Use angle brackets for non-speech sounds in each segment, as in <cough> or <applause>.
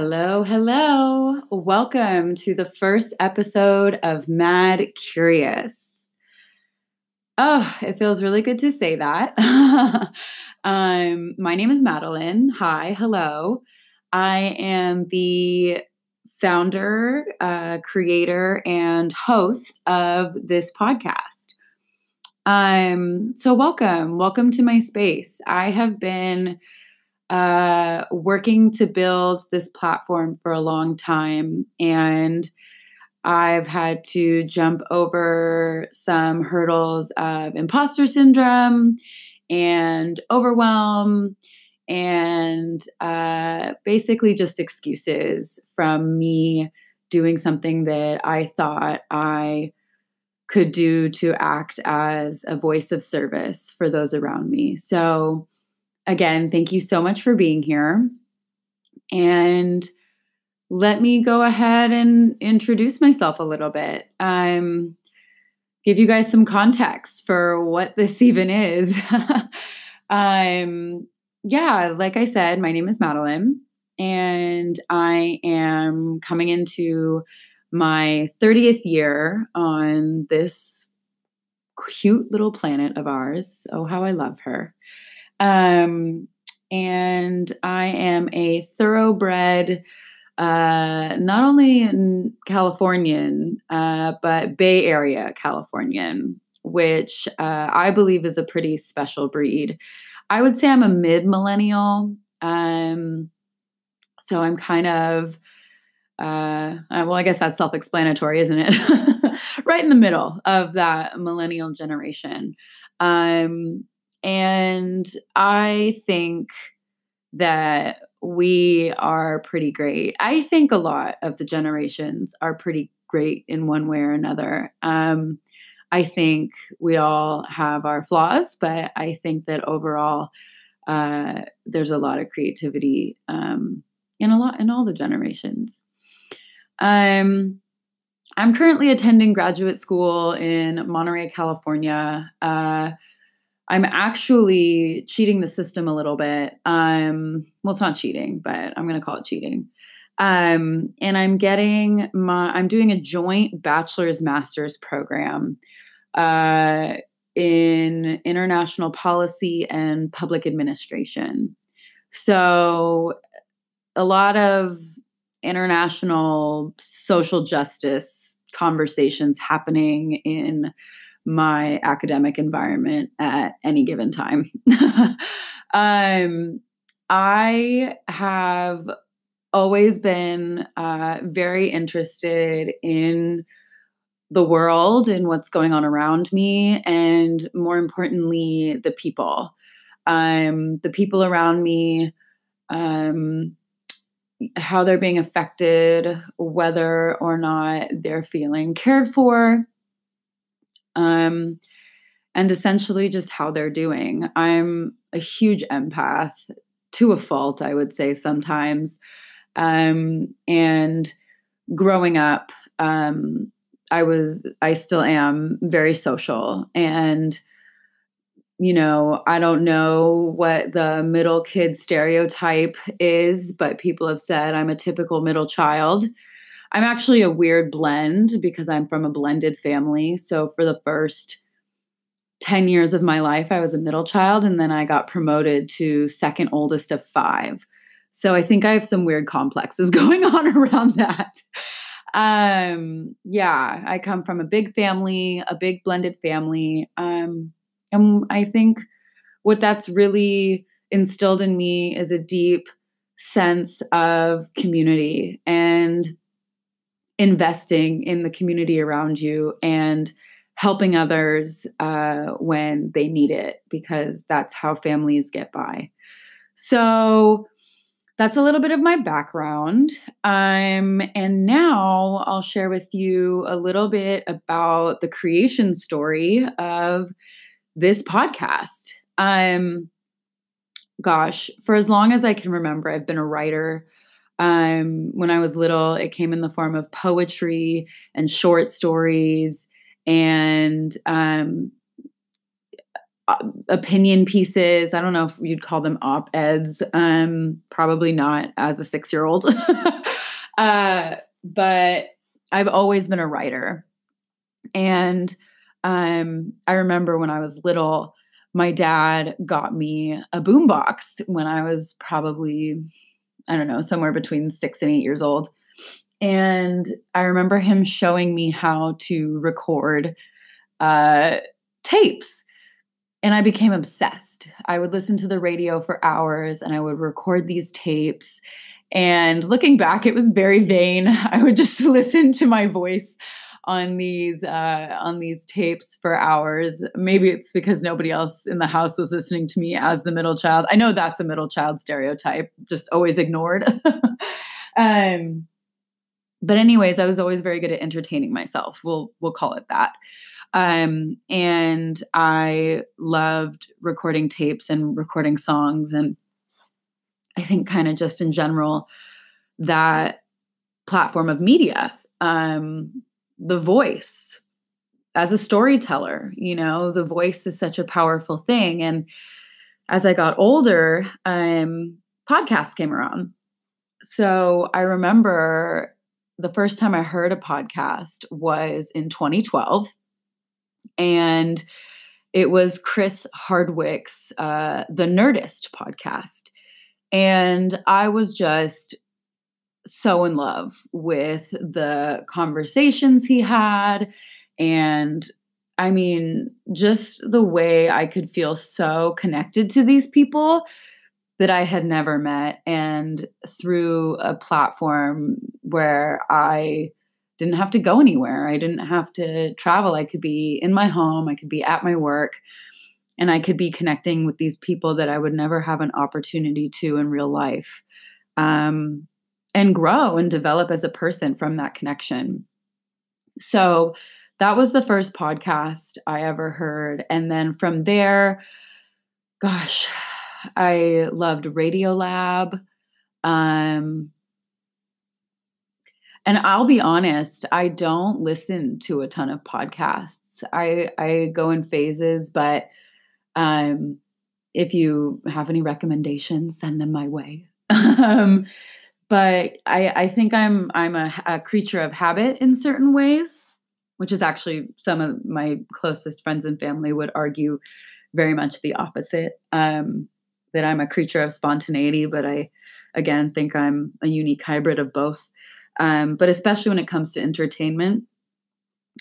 Hello, hello. Welcome to the first episode of Mad Curious. Oh, it feels really good to say that. <laughs> um, my name is Madeline. Hi, hello. I am the founder, uh, creator, and host of this podcast. Um, so, welcome. Welcome to my space. I have been uh, working to build this platform for a long time. And I've had to jump over some hurdles of imposter syndrome and overwhelm and uh, basically just excuses from me doing something that I thought I could do to act as a voice of service for those around me. So, again, thank you so much for being here. And let me go ahead and introduce myself a little bit. Um, give you guys some context for what this <laughs> even is. <laughs> um, yeah, like I said, my name is Madeline, and I am coming into my 30th year on this cute little planet of ours. Oh, how I love her. Um, and I am a thoroughbred, uh, not only in Californian, uh, but Bay Area Californian, which uh, I believe is a pretty special breed. I would say I'm a mid millennial. Um, so I'm kind of, uh, uh well, I guess that's self explanatory, isn't it? <laughs> right in the middle of that millennial generation. Um, and I think that we are pretty great. I think a lot of the generations are pretty great in one way or another. Um, I think we all have our flaws, but I think that overall, uh, there's a lot of creativity um, in a lot in all the generations. Um, I'm currently attending graduate school in Monterey, California. Uh, I'm actually cheating the system a little bit. Um, well, it's not cheating, but I'm going to call it cheating. Um, and I'm getting my, I'm doing a joint bachelor's master's program uh, in international policy and public administration. So, a lot of international social justice conversations happening in my academic environment at any given time. <laughs> um, I have always been uh, very interested in the world and what's going on around me, and more importantly, the people. Um, the people around me, um, how they're being affected, whether or not they're feeling cared for, um, and essentially just how they're doing. I'm a huge empath to a fault, I would say sometimes. Um, and growing up, um, I was, I still am very social. And, you know, I don't know what the middle kid stereotype is, but people have said I'm a typical middle child. I'm actually a weird blend because I'm from a blended family. So for the first 10 years of my life, I was a middle child, and then I got promoted to second oldest of five. So I think I have some weird complexes <laughs> going on around that. Um, yeah, I come from a big family, a big blended family. Um, and I think what that's really instilled in me is a deep sense of community and investing in the community around you and helping others uh, when they need it because that's how families get by. So that's a little bit of my background. Um, and now I'll share with you a little bit about the creation story of this podcast. Um, gosh, for as long as I can remember, I've been a writer. Um, when I was little, it came in the form of poetry and short stories. And um, uh, opinion pieces. I don't know if you'd call them op eds. Um, probably not as a six year old. <laughs> uh, but I've always been a writer. And um, I remember when I was little, my dad got me a boombox when I was probably, I don't know, somewhere between six and eight years old. And I remember him showing me how to record uh, tapes. And I became obsessed. I would listen to the radio for hours and I would record these tapes. And looking back, it was very vain. <laughs> I would just <laughs> listen to my voice on these uh, on these tapes for hours. Maybe it's because nobody else in the house was listening to me as the middle child. I know that's a middle child stereotype, just always ignored. <laughs> um, but anyways, I was always very good at entertaining myself. We'll we'll call it that. Um, and I loved recording tapes and recording songs, and I think kind of just in general that platform of media um, the voice as a storyteller you know the voice is such a powerful thing. And as i got older um podcasts came around. So i remember the first time i heard a podcast was in 2012 and it was chris hardwick's uh, the nerdist podcast. And i was just so in love with the conversations he had. And I mean, just the way I could feel so connected to these people that I had never met. And through a platform where I didn't have to go anywhere, I didn't have to travel. I could be in my home, I could be at my work, and I could be connecting with these people that I would never have an opportunity to in real life. Um, and grow and develop as a person from that connection. So that was the first podcast I ever heard. And then from there, gosh, I loved Radiolab. Um, and I'll be honest, I don't listen to a ton of podcasts. I I go in phases, but um, if you have any recommendations, send them my way. <laughs> um, but I, I think I'm I'm a, a creature of habit in certain ways, which is actually some of my closest friends and family would argue very much the opposite. Um, that I'm a creature of spontaneity, but I again think I'm a unique hybrid of both. Um, but especially when it comes to entertainment,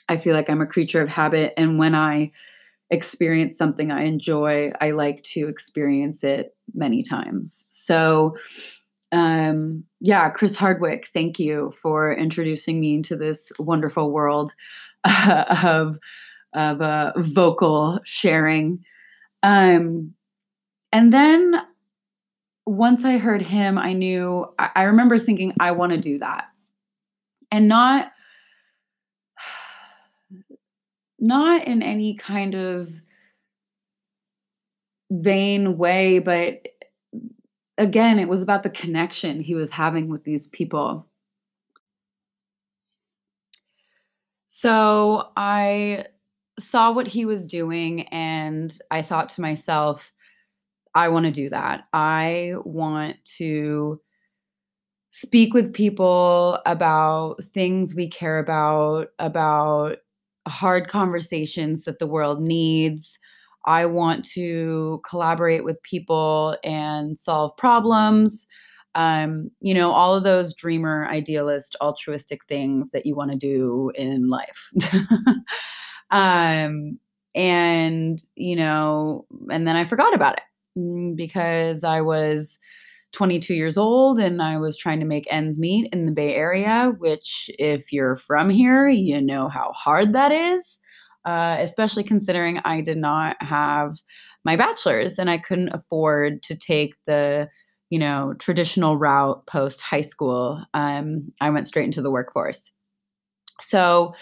I feel like I'm a creature of habit, and when I experience something I enjoy, I like to experience it many times. So um, yeah, Chris Hardwick, thank you for introducing me into this wonderful world uh, <laughs> of of uh, vocal sharing. Um, and then once I heard him, I knew I, I remember thinking I want to do that, and not <sighs> not in any kind of vain way, but again, it was about the connection he was having with these people. So I saw what he was doing and I thought to myself, I want to do that. I want to speak with people about things we care about, about hard conversations that the world needs, I want to collaborate with people and solve problems. Um, you know, all of those dreamer, idealist, altruistic things that you want to do in life. <laughs> um, and, you know, and then I forgot about it mm, because I was 22 years old and I was trying to make ends meet in the Bay Area, which, if you're from here, you know how hard that is. Uh, especially considering I did not have my bachelor's and I couldn't afford to take the you know traditional route post high school. Um, I went straight into the workforce. So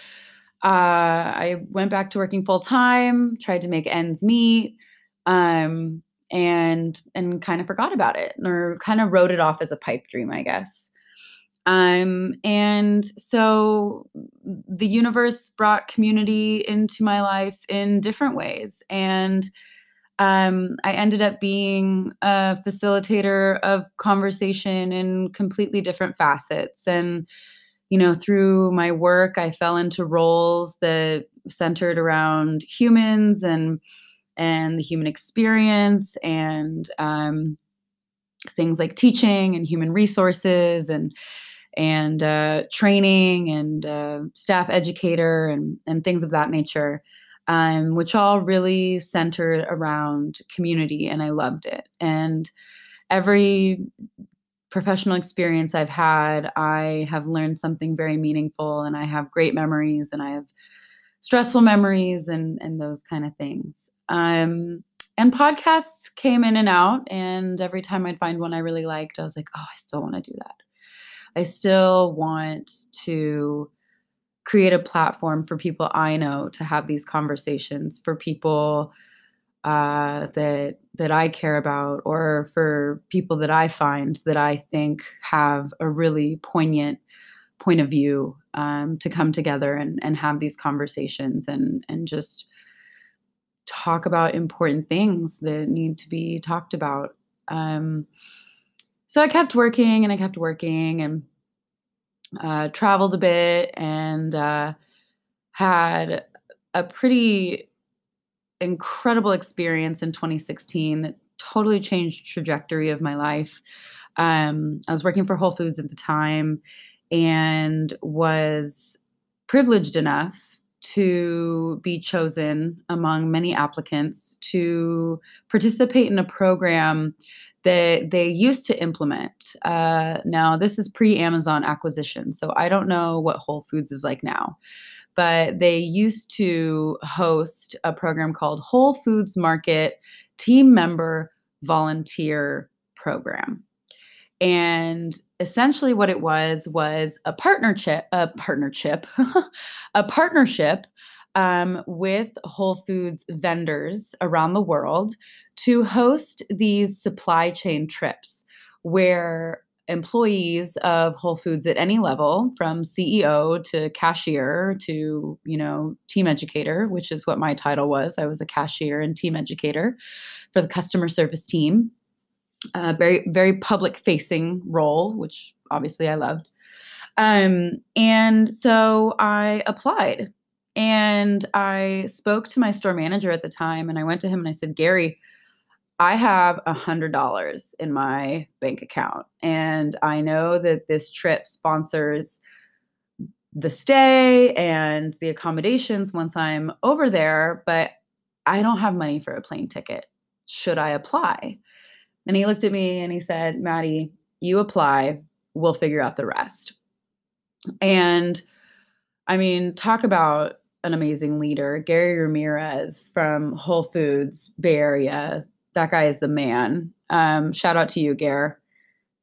uh, I went back to working full time, tried to make ends meet, um, and and kind of forgot about it or kind of wrote it off as a pipe dream, I guess. Um, and so the universe brought community into my life in different ways. And um, I ended up being a facilitator of conversation in completely different facets. And, you know, through my work, I fell into roles that centered around humans and and the human experience and um, things like teaching and human resources and and uh, training and uh, staff educator and and things of that nature um, which all really centered around community, and I loved it. And every professional experience I've had, I have learned something very meaningful, and I have great memories, and I have stressful memories, and and those kind of things. Um, and podcasts came in and out, and every time I'd find one I really liked, I was like, oh, I still want to do that. I still want to create a platform for people I know to have these conversations, for people uh, that that I care about, or for people that I find that I think have a really poignant point of view um, to come together and, and have these conversations and and just talk about important things that need to be talked about. Um, so I kept working and I kept working and uh, traveled a bit and uh, had a pretty incredible experience in 2016 that totally changed trajectory of my life. Um, I was working for Whole Foods at the time and was privileged enough to be chosen among many applicants to participate in a program that they used to implement. Uh, now, this is pre Amazon acquisition, so I don't know what Whole Foods is like now, but they used to host a program called Whole Foods Market Team Member Volunteer Program. And essentially, what it was was a partnership, a partnership, <laughs> a partnership um, with Whole Foods vendors around the world to host these supply chain trips where employees of Whole Foods at any level, from CEO to cashier to you know team educator, which is what my title was. I was a cashier and team educator for the customer service team. A very very public facing role, which obviously I loved. Um, and so I applied and I spoke to my store manager at the time and I went to him and I said, Gary, I have a hundred dollars in my bank account. And I know that this trip sponsors the stay and the accommodations once I'm over there, but I don't have money for a plane ticket. Should I apply? And he looked at me and he said, Maddie, you apply, we'll figure out the rest. And I mean, talk about an amazing leader, Gary Ramirez from Whole Foods, Bay Area. That guy is the man. Um, shout out to you, Gare.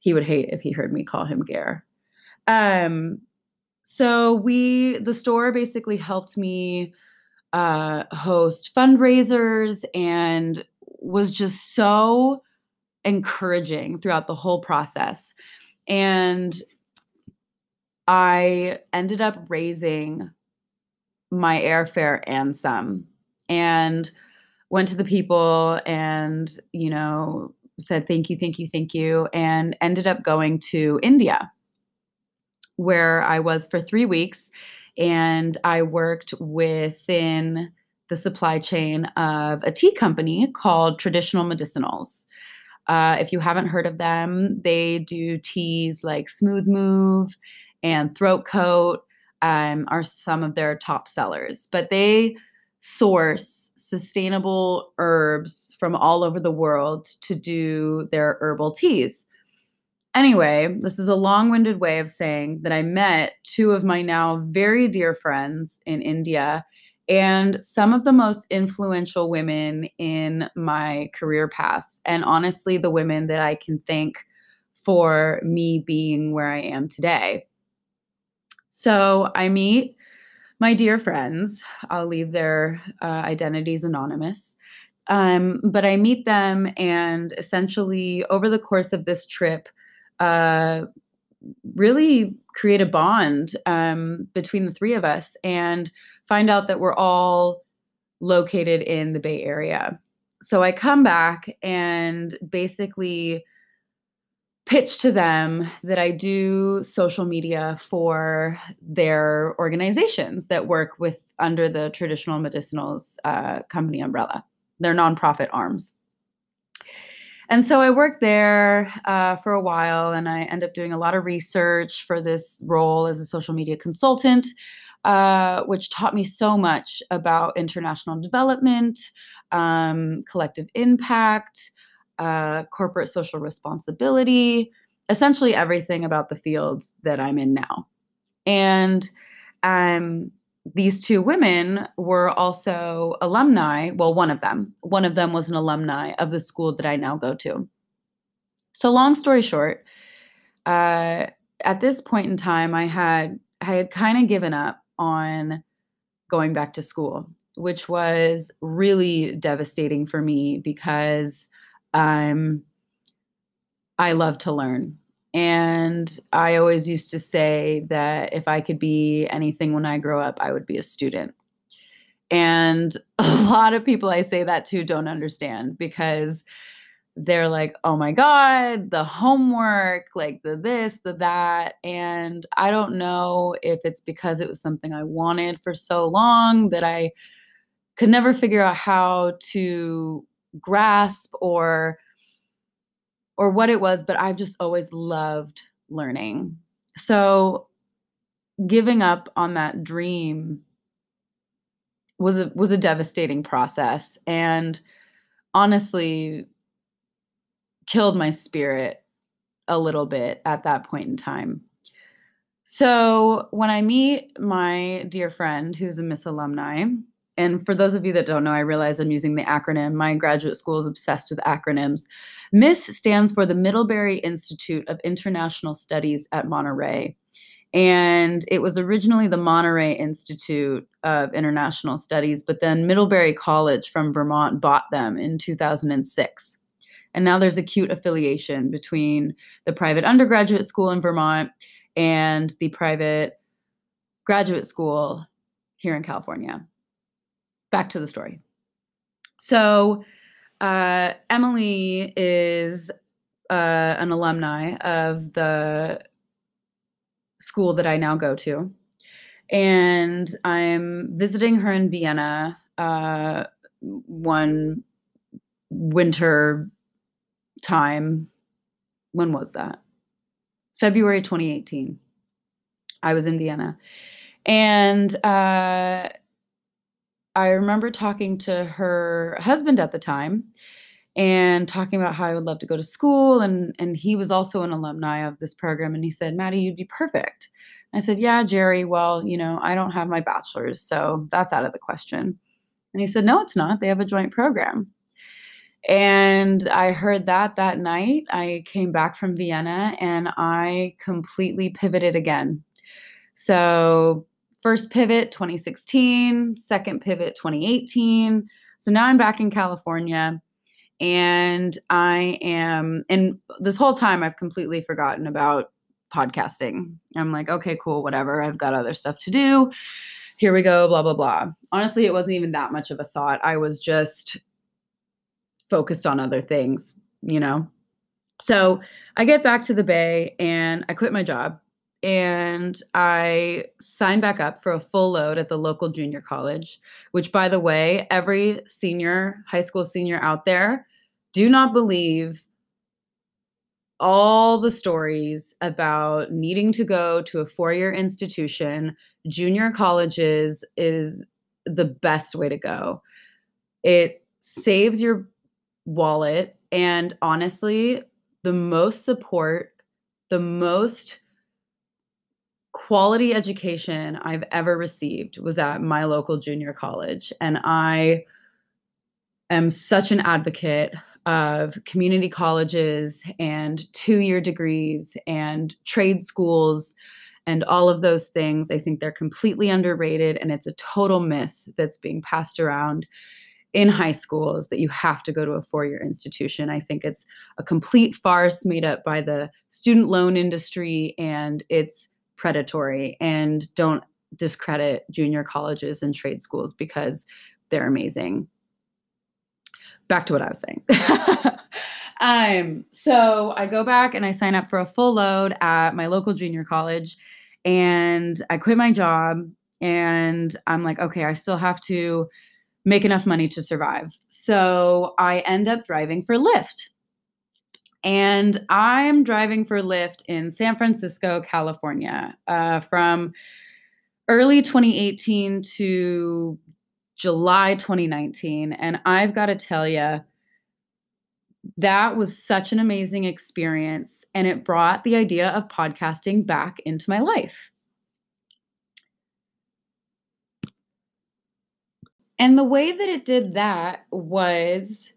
He would hate if he heard me call him Gare. Um, so we, the store basically helped me uh, host fundraisers and was just so encouraging throughout the whole process. And I ended up raising my airfare and some. And went to the people and you know said thank you thank you thank you and ended up going to india where i was for three weeks and i worked within the supply chain of a tea company called traditional medicinals. Uh, if you haven't heard of them they do teas like smooth move and throat coat um, are some of their top sellers, but they source sustainable herbs from all over the world to do their herbal teas. Anyway, this is a long winded way of saying that I met two of my now very dear friends in India and some of the most influential women in my career path. And honestly, the women that I can thank for me being where I am today. So I meet my dear friends. I'll leave their uh, identities anonymous. Um, but I meet them, and essentially, over the course of this trip, uh, really create a bond um, between the three of us and find out that we're all located in the Bay Area. so I come back and basically pitch to them that I do social media for their organizations that work with under the traditional medicinals uh, company umbrella, their nonprofit arms. And so I worked there uh, for a while and I end up doing a lot of research for this role as a social media consultant, uh, which taught me so much about international development, um, collective impact, uh, corporate social responsibility, essentially everything about the fields that I'm in now. And um, these two women were also alumni. Well, one of them, one of them was an alumni of the school that I now go to. So, long story short, uh, at this point in time, I had I had kind of given up on going back to school, which was really devastating for me because I love to learn. And I always used to say that if I could be anything when I grow up, I would be a student. And <laughs> a lot of people I say that to don't understand because they're like, oh my God, the homework, like the this, the that. And I don't know if it's because it was something I wanted for so long that I could never figure out how to grasp or or what it was, but I've just always loved learning. So giving up on that dream was a was a devastating process and honestly killed my spirit a little bit at that point in time. So when I meet my dear friend who's a Miss alumni, and for those of you that don't know, I realize I'm using the acronym. My graduate school is obsessed with acronyms. MISS stands for the Middlebury Institute of International Studies at Monterey. And it was originally the Monterey Institute of International Studies, but then Middlebury College from Vermont bought them in 2006. And now there's acute affiliation between the private undergraduate school in Vermont and the private graduate school here in California back to the story. So, uh, Emily is uh, an alumni of the school that I now go to. And I'm visiting her in Vienna uh, one winter time. When was that? February 2018. I was in Vienna. And uh, I remember talking to her husband at the time and talking about how I would love to go to school and and he was also an alumni of this program and he said, "Maddie, you'd be perfect." I said, "Yeah, Jerry, well, you know, I don't have my bachelor's, so that's out of the question." And he said, "No, it's not. They have a joint program." And I heard that that night. I came back from Vienna and I completely pivoted again. So first pivot 2016, second pivot 2018. So now I'm back in California and I am, and this whole time I've completely forgotten about podcasting. I'm like, okay, cool, whatever. I've got other stuff to do. Here we go, blah, blah, blah. Honestly, it wasn't even that much of a thought. I was just focused on other things, you know? So I get back to the Bay and I quit my job and I signed back up for a full load at the local junior college, which, by the way, every senior, high school senior out there, do not believe all the stories about needing to go to a four year institution. Junior colleges is the best way to go. It saves your wallet, and honestly, the most support, the most quality education I've ever received was at my local junior college. And I am such an advocate of community colleges and two year degrees and trade schools and all of those things. I think they're completely underrated and it's a total myth that's being passed around in high schools that you have to go to a four year institution. I think it's a complete farce made up by the student loan industry and it's predatory and don't discredit junior colleges and trade schools because they're amazing. back to what I was saying. <laughs> um, so I go back and I sign up for a full load at my local junior college and I quit my job and I'm like, okay, I still have to make enough money to survive. So I end up driving for Lyft. And I'm driving for Lyft in San Francisco, California, uh, from early 2018 to July 2019. And I've got to tell you, that was such an amazing experience. And it brought the idea of podcasting back into my life. And the way that it did that was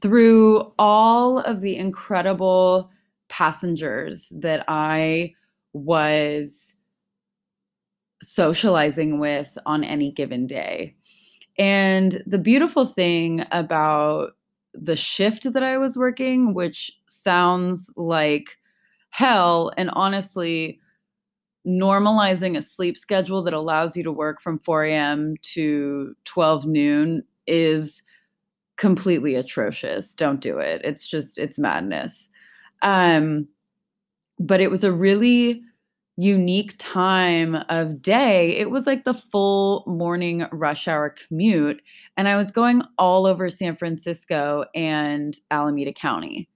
through all of the incredible passengers that I was socializing with on any given day. And the beautiful thing about the shift that I was working, which sounds like hell, and honestly, normalizing a sleep schedule that allows you to work from 4 a.m. to 12 noon is completely atrocious. Don't do it. It's just, it's madness. Um, but it was a really unique time of day. It was like the full morning rush hour commute. And I was going all over San Francisco and Alameda County.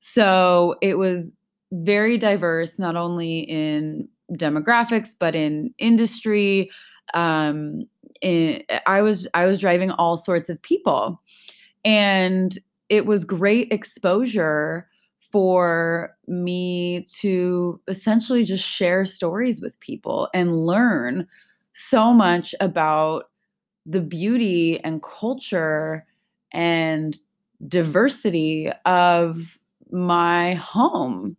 So it was very diverse, not only in demographics, but in industry. Um, in, I was I was driving all sorts of people, and it was great exposure for me to essentially just share stories with people and learn so much about the beauty and culture and diversity of my home.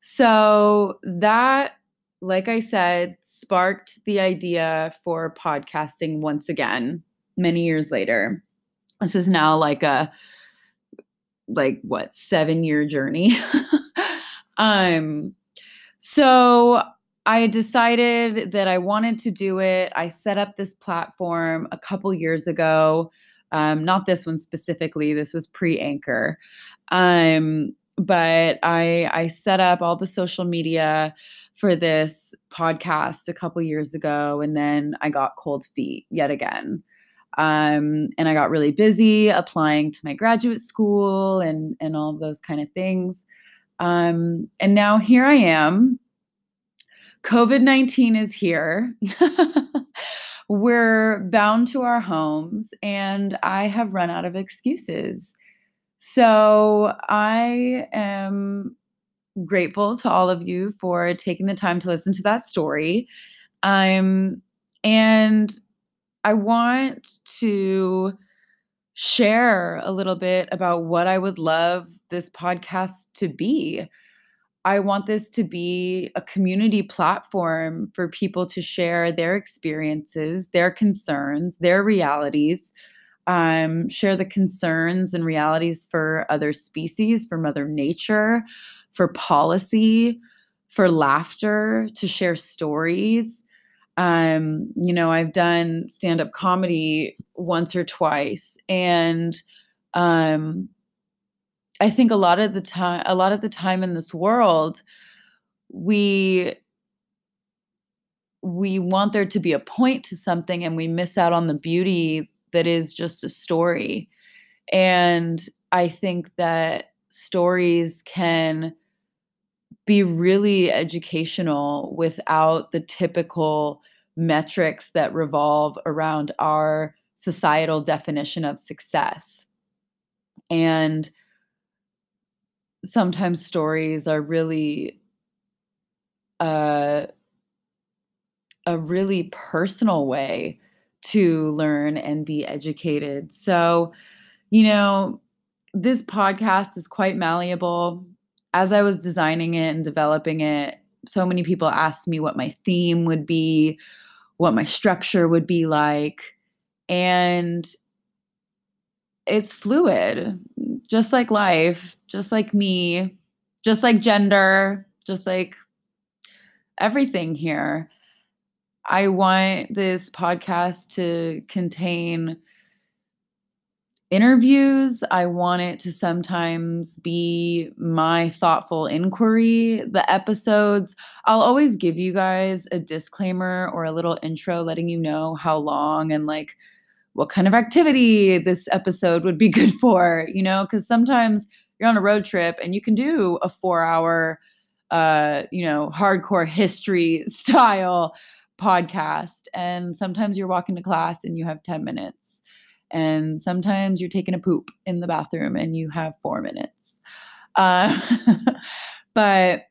So that, like I said, sparked the idea for podcasting once again many years later. This is now like a like what seven year journey? <laughs> Um so i decided that i wanted to do it. I set up this platform a couple years ago. Um not this one specifically this was pre anchor um but i i set up all the social media for this podcast a couple years ago and then i got cold feet yet again um, and I got really busy applying to my graduate school and and all those kind of things. Um, and now here I am. COVID 19 is here. <laughs> We're bound to our homes, and I have run out of excuses. So I am grateful to all of you for taking the time to listen to that story. Um, and I want to share a little bit about what I would love this podcast to be. I want this to be a community platform for people to share their experiences, their concerns, their realities, um, share the concerns and realities for other species, for Mother Nature, for policy, for laughter, to share stories, um, you know, I've done stand up comedy once or twice, and um, I think a lot of the time, a lot of the time in this world, we we want there to be a point to something, and we miss out on the beauty that is just a story. And I think that stories can be really educational without the typical metrics that revolve around our societal definition of success. And sometimes stories are really uh, a really personal way to learn and be educated. So, you know, this podcast is quite malleable as I was designing it and developing it, so many people asked me what my theme would be, what my structure would be like. And it's fluid, just like life, just like me, just like gender, just like everything here. I want this podcast to contain interviews. I want it to sometimes be my thoughtful inquiry. The episodes, I'll always give you guys a disclaimer or a little intro letting you know how long and like what kind of activity this episode would be <laughs> good for, you know, because sometimes you're on a road trip and you can do a four hour, uh, you know, hardcore history <laughs> style podcast. And sometimes you're walking to class and you have 10 minutes. And sometimes you're taking a poop in the bathroom and you have four minutes. Uh, <laughs> but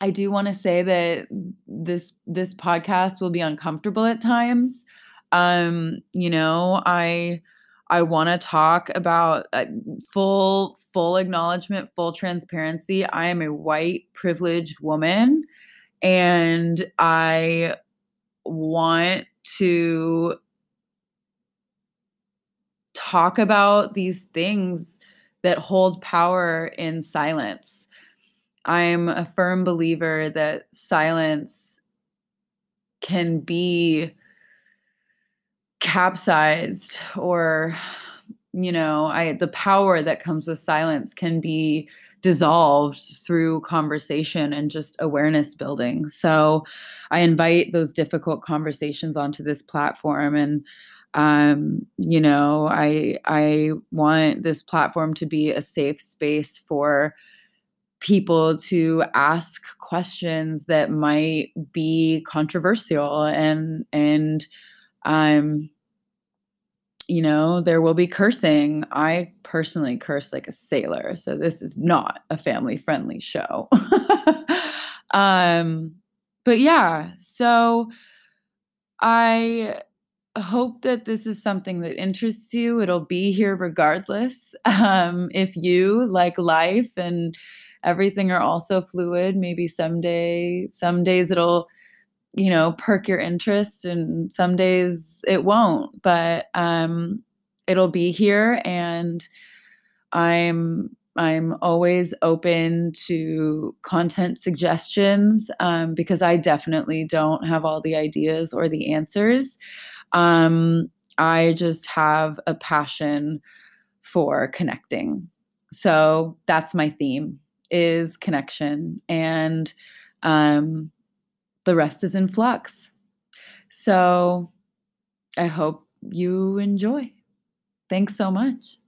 I do want to say that this this podcast will be uncomfortable at times. Um, you know, I I want to talk about uh, full full acknowledgement, full transparency. I am a white privileged woman and I want to talk about these things that hold power in silence. I'm a firm believer that silence can be capsized or you know i the power that comes with silence can be dissolved through conversation and just awareness building so i invite those difficult conversations onto this platform and um, you know i i want this platform to be a safe space for people to ask questions that might be controversial and and um you know, there will be cursing. I personally curse like a sailor, so this is not a family friendly show. <laughs> um, but yeah, so I hope that this is something that interests you. It'll be here regardless. Um, if you like life and everything are also fluid, maybe someday, some days it'll you know perk your interest and some days it won't but um it'll be here and i'm i'm always open to content suggestions um, because i definitely don't have all the ideas or the answers um, i just have a passion for connecting so that's my theme is connection and um, the rest is in flux. So I hope you enjoy. Thanks so much.